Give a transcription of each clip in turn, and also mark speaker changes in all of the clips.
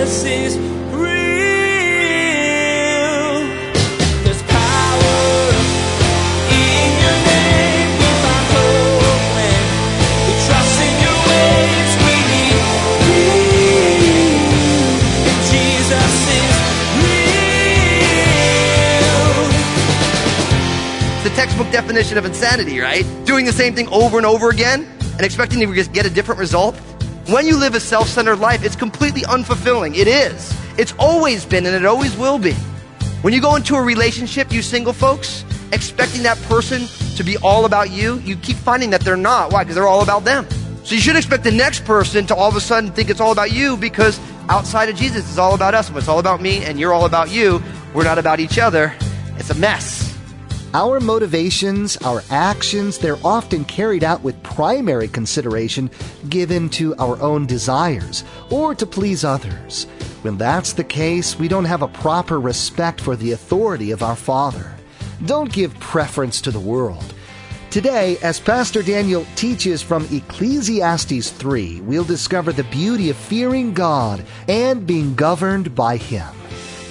Speaker 1: Is is.
Speaker 2: It's the textbook definition of insanity, right? Doing the same thing over and over again and expecting to get a different result. When you live a self centered life, it's completely unfulfilling. It is. It's always been and it always will be. When you go into a relationship, you single folks, expecting that person to be all about you, you keep finding that they're not. Why? Because they're all about them. So you should expect the next person to all of a sudden think it's all about you because outside of Jesus, it's all about us. It's all about me and you're all about you. We're not about each other. It's a mess.
Speaker 3: Our motivations, our actions, they're often carried out with primary consideration given to our own desires or to please others. When that's the case, we don't have a proper respect for the authority of our Father. Don't give preference to the world. Today, as Pastor Daniel teaches from Ecclesiastes 3, we'll discover the beauty of fearing God and being governed by Him.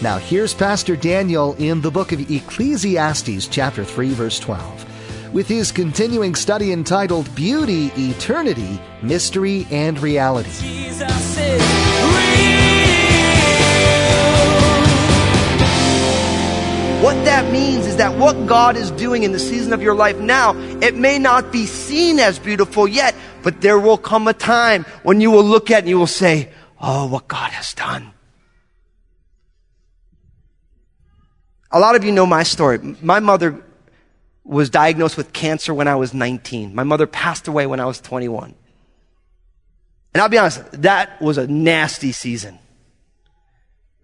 Speaker 3: Now, here's Pastor Daniel in the book of Ecclesiastes, chapter 3, verse 12, with his continuing study entitled Beauty, Eternity, Mystery, and Reality.
Speaker 2: What that means is that what God is doing in the season of your life now, it may not be seen as beautiful yet, but there will come a time when you will look at it and you will say, Oh, what God has done. A lot of you know my story. My mother was diagnosed with cancer when I was 19. My mother passed away when I was 21. And I'll be honest, that was a nasty season.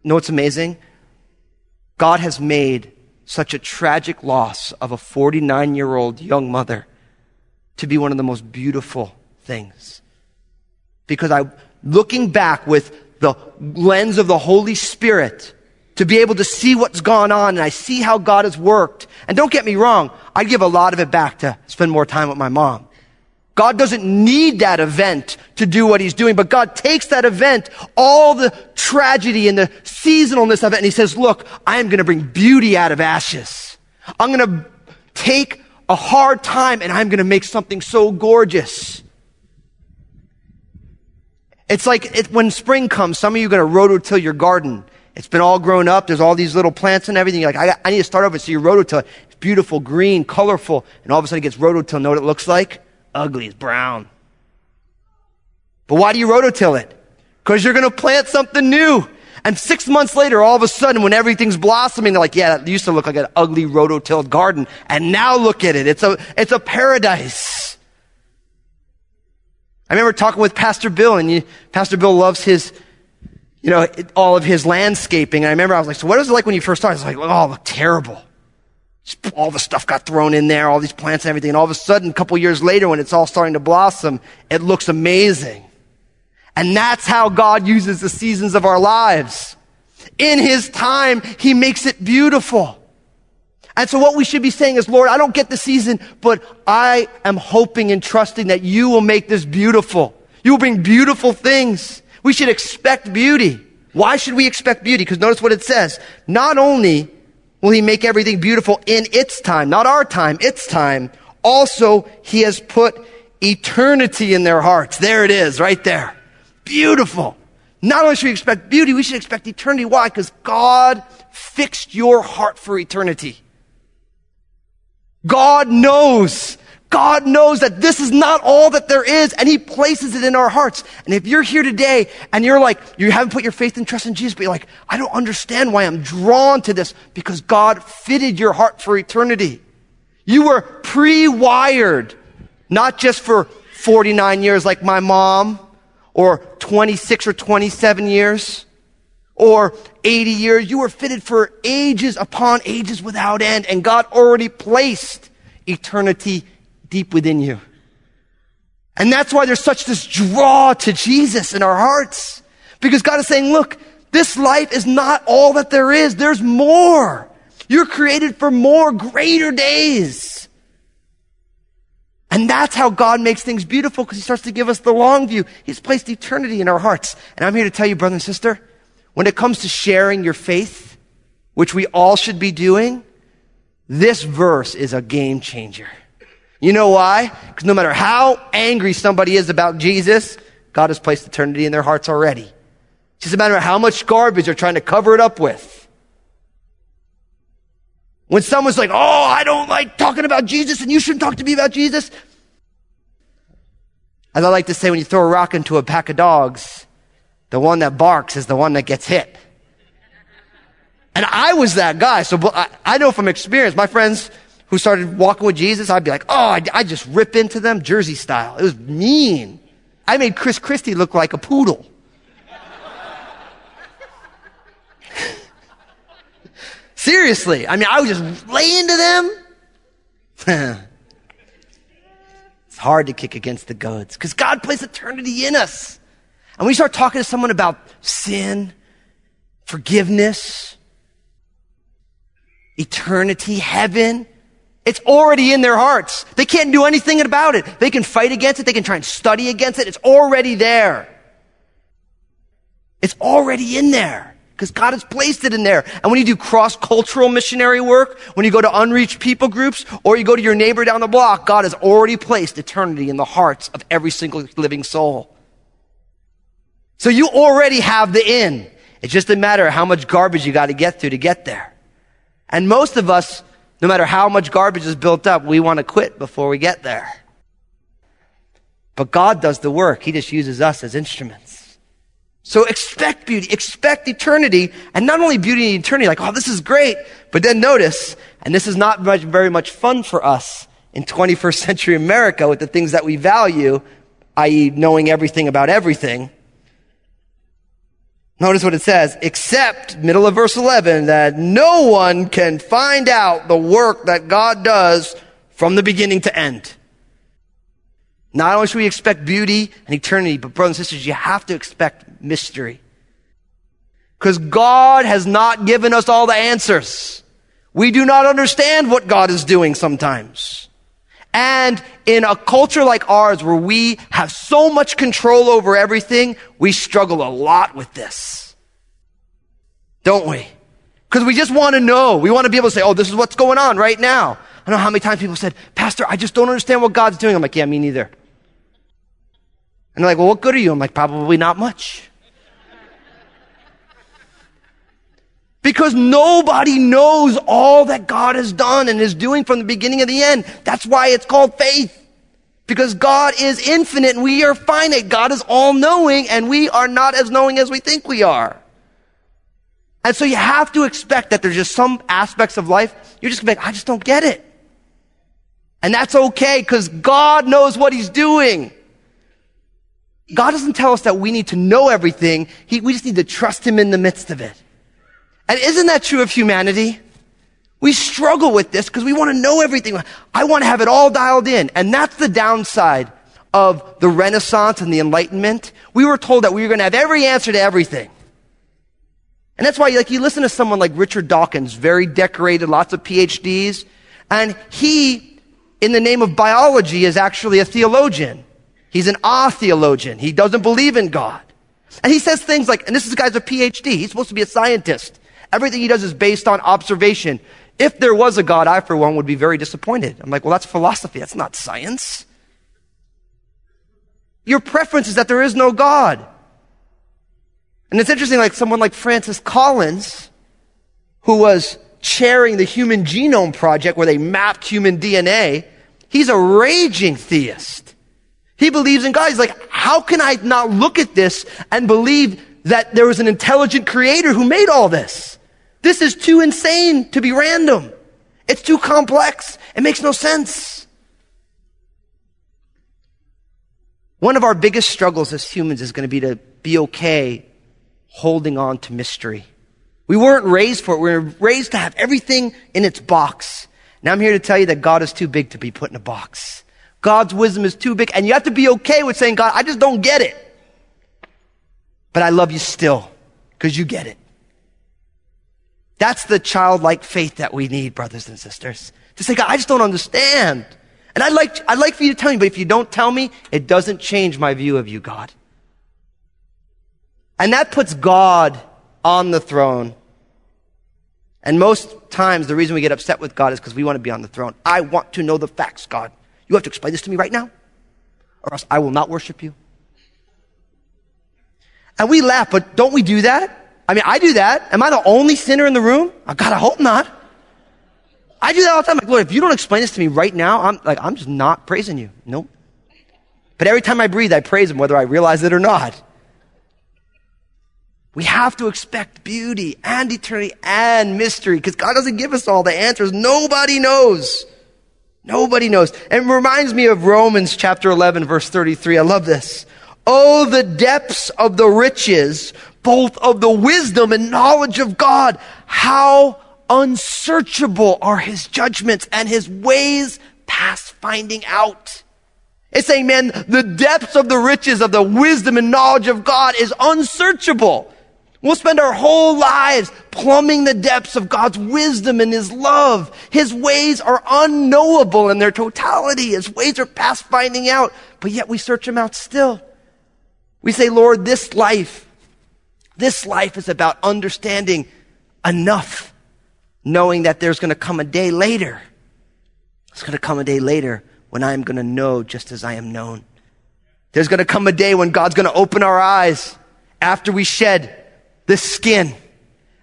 Speaker 2: You know what's amazing? God has made such a tragic loss of a 49 year old young mother to be one of the most beautiful things. Because I, looking back with the lens of the Holy Spirit, to be able to see what's gone on and I see how God has worked. And don't get me wrong, I'd give a lot of it back to spend more time with my mom. God doesn't need that event to do what he's doing, but God takes that event, all the tragedy and the seasonalness of it, and he says, look, I am going to bring beauty out of ashes. I'm going to take a hard time and I'm going to make something so gorgeous. It's like it, when spring comes, some of you are going to rototill your garden. It's been all grown up. There's all these little plants and everything. You're like, I, I need to start over. So you rototill it. It's beautiful, green, colorful. And all of a sudden it gets rototill. Know what it looks like? Ugly. It's brown. But why do you rototill it? Because you're going to plant something new. And six months later, all of a sudden, when everything's blossoming, they're like, yeah, that used to look like an ugly rototilled garden. And now look at it. It's a, it's a paradise. I remember talking with Pastor Bill, and you, Pastor Bill loves his, you know, all of his landscaping. And I remember I was like, so what was it like when you first started? I was like, oh, terrible. All the stuff got thrown in there, all these plants and everything. And all of a sudden, a couple years later, when it's all starting to blossom, it looks amazing. And that's how God uses the seasons of our lives. In His time, He makes it beautiful. And so what we should be saying is, Lord, I don't get the season, but I am hoping and trusting that you will make this beautiful. You will bring beautiful things. We should expect beauty. Why should we expect beauty? Because notice what it says. Not only will he make everything beautiful in its time, not our time, its time, also he has put eternity in their hearts. There it is, right there. Beautiful. Not only should we expect beauty, we should expect eternity. Why? Because God fixed your heart for eternity. God knows. God knows that this is not all that there is, and He places it in our hearts. And if you're here today and you're like, you haven't put your faith and trust in Jesus, but you're like, I don't understand why I'm drawn to this, because God fitted your heart for eternity. You were pre-wired, not just for 49 years like my mom, or 26 or 27 years, or 80 years. You were fitted for ages upon ages without end, and God already placed eternity deep within you. And that's why there's such this draw to Jesus in our hearts. Because God is saying, look, this life is not all that there is. There's more. You're created for more greater days. And that's how God makes things beautiful because he starts to give us the long view. He's placed eternity in our hearts. And I'm here to tell you, brother and sister, when it comes to sharing your faith, which we all should be doing, this verse is a game changer. You know why? Because no matter how angry somebody is about Jesus, God has placed eternity in their hearts already. It's just a matter of how much garbage they're trying to cover it up with. When someone's like, oh, I don't like talking about Jesus and you shouldn't talk to me about Jesus. As I like to say, when you throw a rock into a pack of dogs, the one that barks is the one that gets hit. And I was that guy. So I know from experience, my friends who started walking with Jesus, I'd be like, oh, I, I just rip into them Jersey style. It was mean. I made Chris Christie look like a poodle. Seriously. I mean, I would just lay into them. it's hard to kick against the goads because God placed eternity in us. And when you start talking to someone about sin, forgiveness, eternity, heaven, it's already in their hearts. They can't do anything about it. They can fight against it. They can try and study against it. It's already there. It's already in there because God has placed it in there. And when you do cross-cultural missionary work, when you go to unreached people groups, or you go to your neighbor down the block, God has already placed eternity in the hearts of every single living soul. So you already have the in. It's just a matter of how much garbage you got to get through to get there. And most of us, no matter how much garbage is built up, we want to quit before we get there. But God does the work. He just uses us as instruments. So expect beauty, expect eternity, and not only beauty and eternity, like, oh, this is great, but then notice, and this is not much, very much fun for us in 21st century America with the things that we value, i.e. knowing everything about everything. Notice what it says, except, middle of verse 11, that no one can find out the work that God does from the beginning to end. Not only should we expect beauty and eternity, but brothers and sisters, you have to expect mystery. Because God has not given us all the answers. We do not understand what God is doing sometimes. And in a culture like ours where we have so much control over everything, we struggle a lot with this. Don't we? Because we just want to know. We want to be able to say, oh, this is what's going on right now. I don't know how many times people said, Pastor, I just don't understand what God's doing. I'm like, yeah, me neither. And they're like, well, what good are you? I'm like, probably not much. Because nobody knows all that God has done and is doing from the beginning of the end. That's why it's called faith. Because God is infinite and we are finite. God is all knowing and we are not as knowing as we think we are. And so you have to expect that there's just some aspects of life you're just like, I just don't get it. And that's okay because God knows what He's doing. God doesn't tell us that we need to know everything. He, we just need to trust Him in the midst of it. And isn't that true of humanity? We struggle with this because we want to know everything. I want to have it all dialed in. And that's the downside of the Renaissance and the Enlightenment. We were told that we were going to have every answer to everything. And that's why, like, you listen to someone like Richard Dawkins, very decorated, lots of PhDs, and he, in the name of biology, is actually a theologian. He's an ah theologian. He doesn't believe in God. And he says things like, and this is a guy's a PhD. He's supposed to be a scientist. Everything he does is based on observation. If there was a God, I, for one, would be very disappointed. I'm like, well, that's philosophy. That's not science. Your preference is that there is no God. And it's interesting, like someone like Francis Collins, who was chairing the Human Genome Project where they mapped human DNA, he's a raging theist. He believes in God. He's like, how can I not look at this and believe that there was an intelligent creator who made all this? This is too insane to be random. It's too complex. It makes no sense. One of our biggest struggles as humans is going to be to be okay holding on to mystery. We weren't raised for it. We were raised to have everything in its box. Now I'm here to tell you that God is too big to be put in a box. God's wisdom is too big. And you have to be okay with saying, God, I just don't get it. But I love you still because you get it. That's the childlike faith that we need, brothers and sisters. To say, God, I just don't understand. And I'd like, I'd like for you to tell me, but if you don't tell me, it doesn't change my view of you, God. And that puts God on the throne. And most times, the reason we get upset with God is because we want to be on the throne. I want to know the facts, God. You have to explain this to me right now, or else I will not worship you. And we laugh, but don't we do that? I mean, I do that. Am I the only sinner in the room? Oh, God, I hope not. I do that all the time. Like, Lord, if you don't explain this to me right now, I'm like, I'm just not praising you. Nope. But every time I breathe, I praise him, whether I realize it or not. We have to expect beauty and eternity and mystery because God doesn't give us all the answers. Nobody knows. Nobody knows. And it reminds me of Romans chapter 11 verse 33. I love this. Oh, the depths of the riches, both of the wisdom and knowledge of God. How unsearchable are his judgments and his ways past finding out. It's saying, man, the depths of the riches of the wisdom and knowledge of God is unsearchable. We'll spend our whole lives plumbing the depths of God's wisdom and His love. His ways are unknowable in their totality. His ways are past finding out, but yet we search Him out still. We say, Lord, this life, this life is about understanding enough, knowing that there's going to come a day later. It's going to come a day later when I am going to know just as I am known. There's going to come a day when God's going to open our eyes after we shed this skin.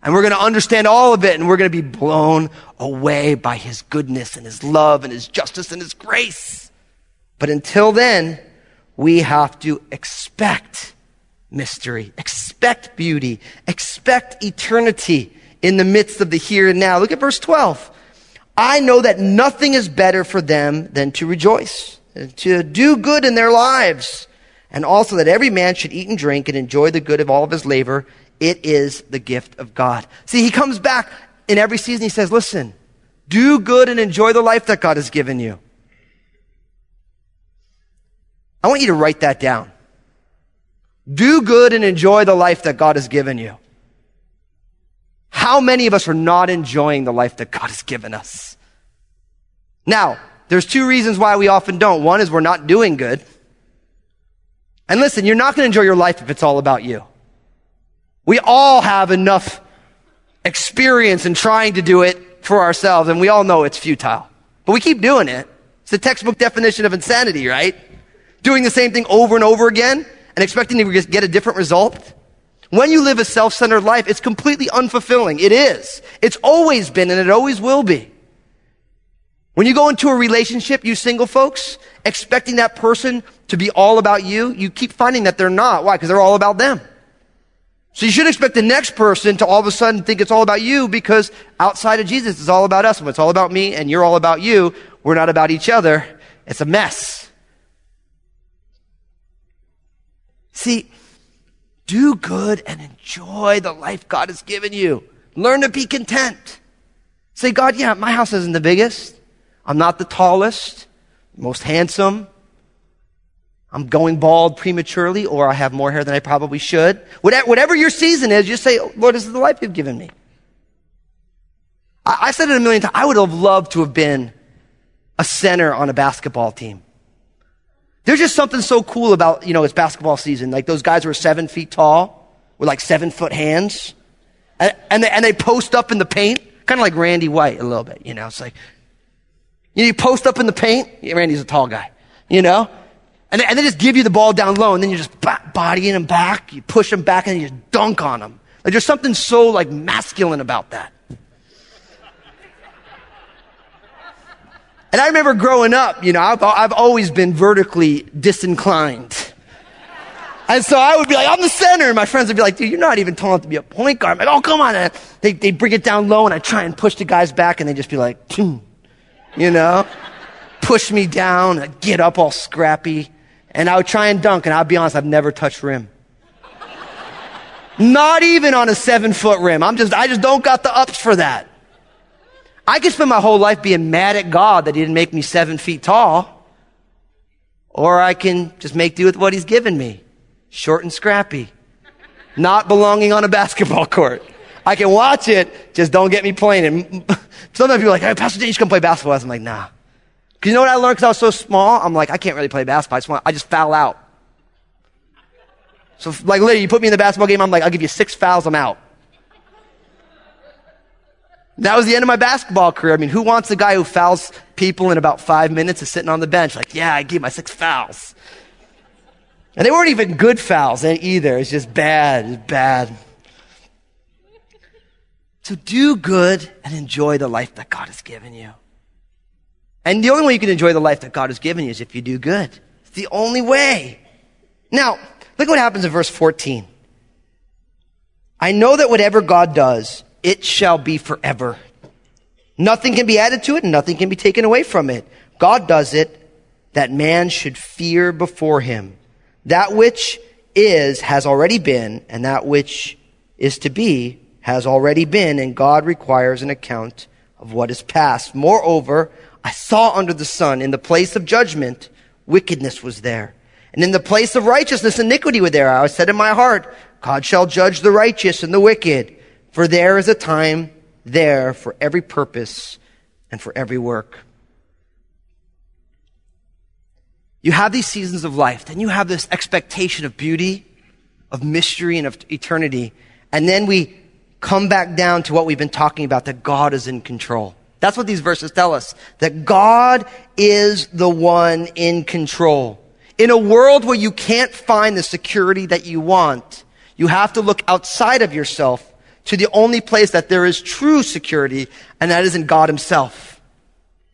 Speaker 2: And we're going to understand all of it and we're going to be blown away by his goodness and his love and his justice and his grace. But until then, we have to expect mystery, expect beauty, expect eternity in the midst of the here and now. Look at verse 12. I know that nothing is better for them than to rejoice, to do good in their lives, and also that every man should eat and drink and enjoy the good of all of his labor. It is the gift of God. See, he comes back in every season. He says, listen, do good and enjoy the life that God has given you. I want you to write that down. Do good and enjoy the life that God has given you. How many of us are not enjoying the life that God has given us? Now, there's two reasons why we often don't. One is we're not doing good. And listen, you're not going to enjoy your life if it's all about you. We all have enough experience in trying to do it for ourselves, and we all know it's futile. But we keep doing it. It's the textbook definition of insanity, right? Doing the same thing over and over again and expecting to get a different result. When you live a self-centered life, it's completely unfulfilling. It is. It's always been and it always will be. When you go into a relationship, you single folks, expecting that person to be all about you, you keep finding that they're not. Why? Because they're all about them. So you should expect the next person to all of a sudden think it's all about you because outside of Jesus, it's all about us. When it's all about me and you're all about you, we're not about each other. It's a mess. See, do good and enjoy the life God has given you. Learn to be content. Say, God, yeah, my house isn't the biggest. I'm not the tallest, most handsome. I'm going bald prematurely, or I have more hair than I probably should. Whatever your season is, just say, Lord, this is the life you've given me. I said it a million times. I would have loved to have been a center on a basketball team. There's just something so cool about, you know, it's basketball season. Like those guys who are seven feet tall with like seven foot hands. And, and, they, and they post up in the paint, kind of like Randy White a little bit, you know. It's like, you, know, you post up in the paint. Yeah, Randy's a tall guy, you know. And they, and they just give you the ball down low and then you just bodying him back. You push him back and you just dunk on him. Like there's something so like masculine about that. And I remember growing up, you know, I've, I've always been vertically disinclined. And so I would be like, I'm the center. And my friends would be like, dude, you're not even tall enough to be a point guard. I'm like, oh, come on. They, they bring it down low and I try and push the guys back and they just be like, you know, push me down, I'd get up all scrappy. And I would try and dunk. And I'll be honest, I've never touched rim. not even on a seven foot rim. I'm just, I just don't got the ups for that. I could spend my whole life being mad at God that He didn't make me seven feet tall. Or I can just make do with what He's given me. Short and scrappy. Not belonging on a basketball court. I can watch it, just don't get me playing. And sometimes people are like, hey, Pastor Dave, you come play basketball. I'm like, nah. Cause you know what I learned because I was so small? I'm like, I can't really play basketball. I just, want, I just foul out. So like literally, you put me in the basketball game, I'm like, I'll give you six fouls, I'm out. That was the end of my basketball career. I mean, who wants a guy who fouls people in about five minutes is sitting on the bench? Like, yeah, I gave my six fouls. And they weren't even good fouls eh, either. It's just bad. It's bad. So do good and enjoy the life that God has given you. And the only way you can enjoy the life that God has given you is if you do good. It's the only way. Now, look what happens in verse 14. I know that whatever God does, it shall be forever. Nothing can be added to it and nothing can be taken away from it. God does it that man should fear before him. That which is has already been, and that which is to be has already been, and God requires an account of what is past. Moreover, I saw under the sun in the place of judgment, wickedness was there. And in the place of righteousness, iniquity was there. I said in my heart, God shall judge the righteous and the wicked, for there is a time there for every purpose and for every work. You have these seasons of life, then you have this expectation of beauty, of mystery, and of eternity. And then we come back down to what we've been talking about, that God is in control. That's what these verses tell us, that God is the one in control. In a world where you can't find the security that you want, you have to look outside of yourself to the only place that there is true security, and that is in God himself.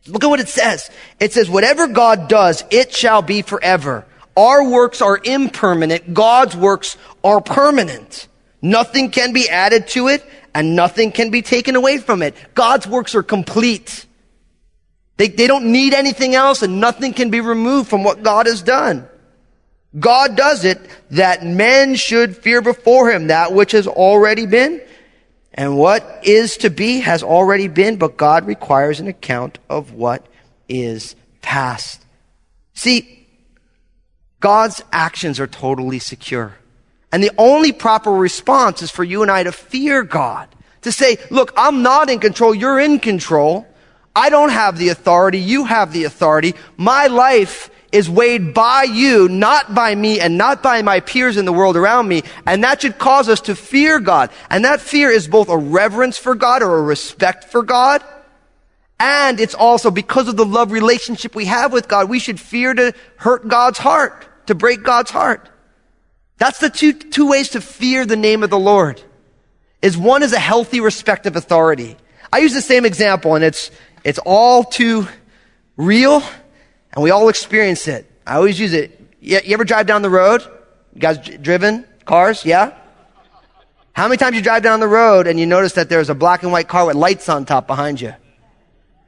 Speaker 2: Look at what it says. It says, whatever God does, it shall be forever. Our works are impermanent. God's works are permanent. Nothing can be added to it and nothing can be taken away from it. God's works are complete. They, they don't need anything else and nothing can be removed from what God has done. God does it that men should fear before him that which has already been and what is to be has already been, but God requires an account of what is past. See, God's actions are totally secure. And the only proper response is for you and I to fear God. To say, look, I'm not in control, you're in control. I don't have the authority, you have the authority. My life is weighed by you, not by me and not by my peers in the world around me. And that should cause us to fear God. And that fear is both a reverence for God or a respect for God. And it's also because of the love relationship we have with God, we should fear to hurt God's heart, to break God's heart. That's the two, two ways to fear the name of the Lord. Is one is a healthy respect of authority. I use the same example and it's, it's all too real and we all experience it. I always use it. You, you ever drive down the road? You guys driven cars? Yeah? How many times you drive down the road and you notice that there's a black and white car with lights on top behind you?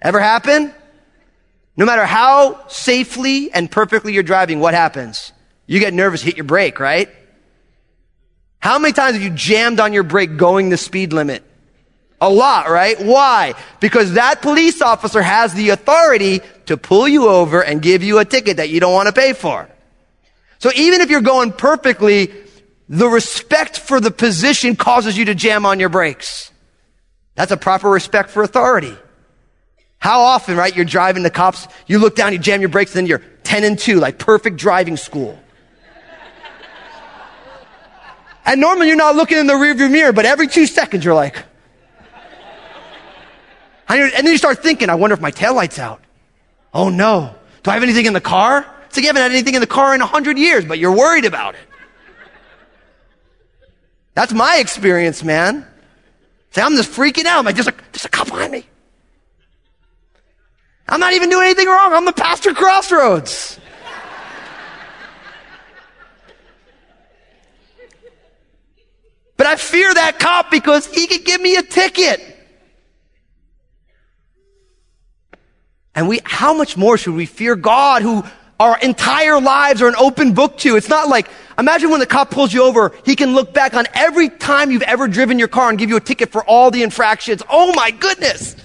Speaker 2: Ever happen? No matter how safely and perfectly you're driving, what happens? You get nervous, hit your brake, right? How many times have you jammed on your brake going the speed limit? A lot, right? Why? Because that police officer has the authority to pull you over and give you a ticket that you don't want to pay for. So even if you're going perfectly, the respect for the position causes you to jam on your brakes. That's a proper respect for authority. How often, right, you're driving the cops, you look down, you jam your brakes, then you're 10 and 2, like perfect driving school. and normally you're not looking in the rearview mirror, but every two seconds you're like, and then you start thinking, I wonder if my taillight's out. Oh no. Do I have anything in the car? It's like you haven't had anything in the car in a hundred years, but you're worried about it. That's my experience, man. Say, I'm just freaking out. I'm like, there's a, a cop behind me. I'm not even doing anything wrong. I'm the pastor crossroads. but I fear that cop because he could give me a ticket. And we, how much more should we fear God who our entire lives are an open book to? It's not like, imagine when the cop pulls you over, he can look back on every time you've ever driven your car and give you a ticket for all the infractions. Oh my goodness!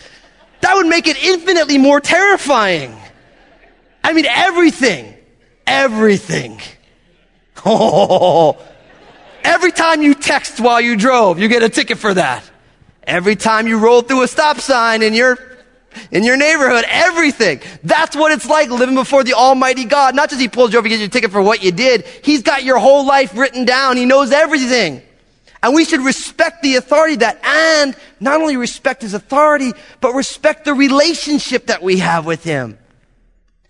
Speaker 2: That would make it infinitely more terrifying. I mean, everything. Everything. Oh. Every time you text while you drove, you get a ticket for that. Every time you roll through a stop sign in your in your neighborhood, everything. That's what it's like living before the Almighty God. Not just He pulls you over, gives you a ticket for what you did. He's got your whole life written down. He knows everything. And we should respect the authority that and not only respect his authority, but respect the relationship that we have with him.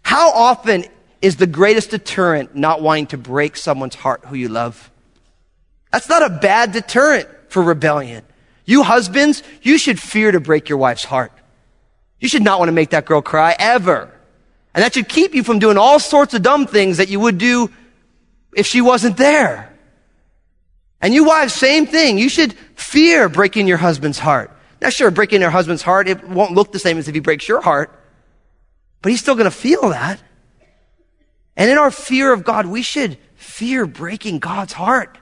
Speaker 2: How often is the greatest deterrent not wanting to break someone's heart who you love? That's not a bad deterrent for rebellion. You husbands, you should fear to break your wife's heart. You should not want to make that girl cry ever. And that should keep you from doing all sorts of dumb things that you would do if she wasn't there. And you wives, same thing. You should fear breaking your husband's heart. Now, sure, breaking your husband's heart, it won't look the same as if he breaks your heart, but he's still going to feel that. And in our fear of God, we should fear breaking God's heart.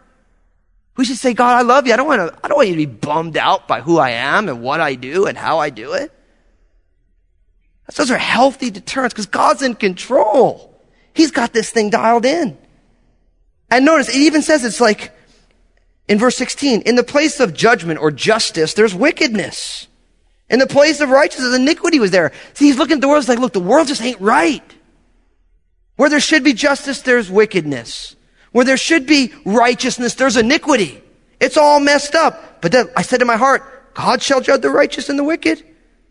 Speaker 2: We should say, God, I love you. I don't want to, I don't want you to be bummed out by who I am and what I do and how I do it. Those are healthy deterrents because God's in control. He's got this thing dialed in. And notice, it even says it's like, in verse 16, in the place of judgment or justice, there's wickedness. In the place of righteousness, iniquity was there. See, he's looking at the world, he's like, look, the world just ain't right. Where there should be justice, there's wickedness. Where there should be righteousness, there's iniquity. It's all messed up. But then I said in my heart, God shall judge the righteous and the wicked.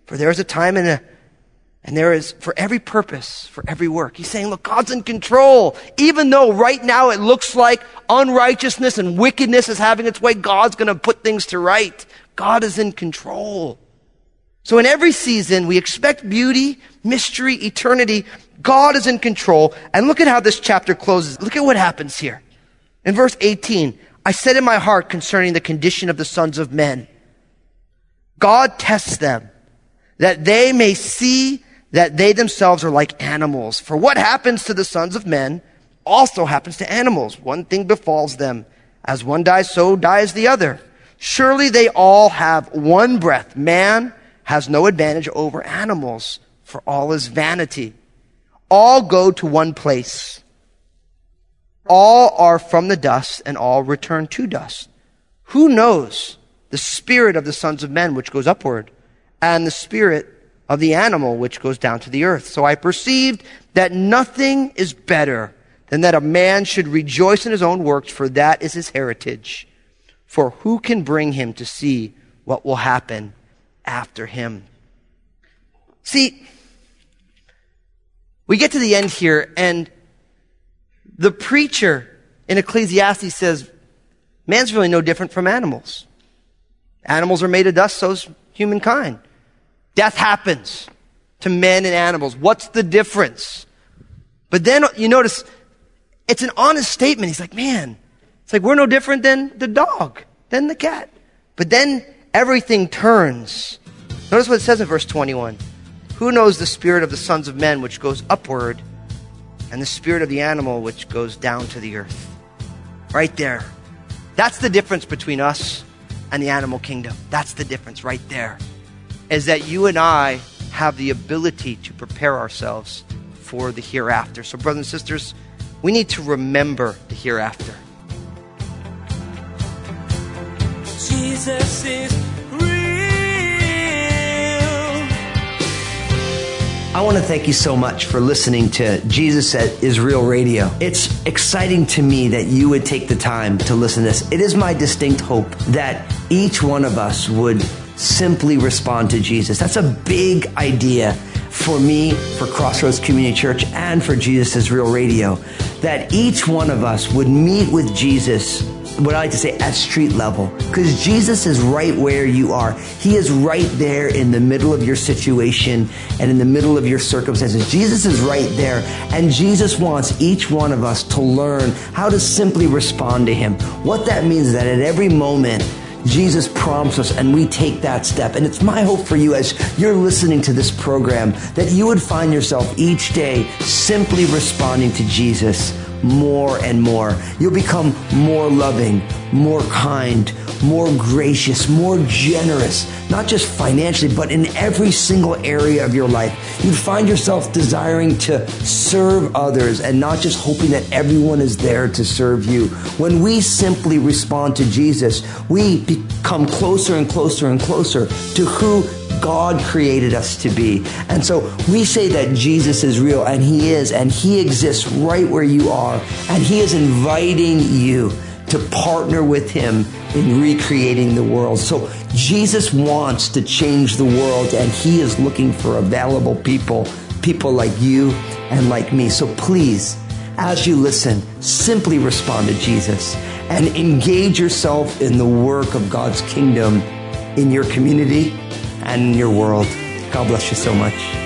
Speaker 2: For there is a time and a and there is for every purpose, for every work. He's saying, look, God's in control. Even though right now it looks like unrighteousness and wickedness is having its way, God's going to put things to right. God is in control. So in every season, we expect beauty, mystery, eternity. God is in control. And look at how this chapter closes. Look at what happens here. In verse 18, I said in my heart concerning the condition of the sons of men, God tests them that they may see that they themselves are like animals. For what happens to the sons of men also happens to animals. One thing befalls them. As one dies, so dies the other. Surely they all have one breath. Man has no advantage over animals, for all is vanity. All go to one place. All are from the dust, and all return to dust. Who knows the spirit of the sons of men which goes upward, and the spirit of the animal which goes down to the earth. So I perceived that nothing is better than that a man should rejoice in his own works, for that is his heritage. For who can bring him to see what will happen after him? See, we get to the end here, and the preacher in Ecclesiastes says, man's really no different from animals. Animals are made of dust, so's humankind. Death happens to men and animals. What's the difference? But then you notice it's an honest statement. He's like, man, it's like we're no different than the dog, than the cat. But then everything turns. Notice what it says in verse 21. Who knows the spirit of the sons of men which goes upward and the spirit of the animal which goes down to the earth? Right there. That's the difference between us and the animal kingdom. That's the difference right there is that you and I have the ability to prepare ourselves for the hereafter. So, brothers and sisters, we need to remember the hereafter.
Speaker 1: Jesus is real.
Speaker 2: I want to thank you so much for listening to Jesus is Real Radio. It's exciting to me that you would take the time to listen to this. It is my distinct hope that each one of us would simply respond to Jesus. That's a big idea for me, for Crossroads Community Church, and for Jesus is Real Radio. That each one of us would meet with Jesus, what I like to say, at street level. Because Jesus is right where you are. He is right there in the middle of your situation and in the middle of your circumstances. Jesus is right there. And Jesus wants each one of us to learn how to simply respond to Him. What that means is that at every moment, Jesus prompts us and we take that step. And it's my hope for you as you're listening to this program that you would find yourself each day simply responding to Jesus more and more. You'll become more loving, more kind, more gracious, more generous, not just financially, but in every single area of your life. You'd find yourself desiring to serve others and not just hoping that everyone is there to serve you. When we simply respond to Jesus, we become closer and closer and closer to who God created us to be. And so we say that Jesus is real and he is, and he exists right where you are, and he is inviting you to partner with him in recreating the world. So Jesus wants to change the world and he is looking for available people, people like you and like me. So please, as you listen, simply respond to Jesus and engage yourself in the work of God's kingdom in your community and in your world. God bless you so much.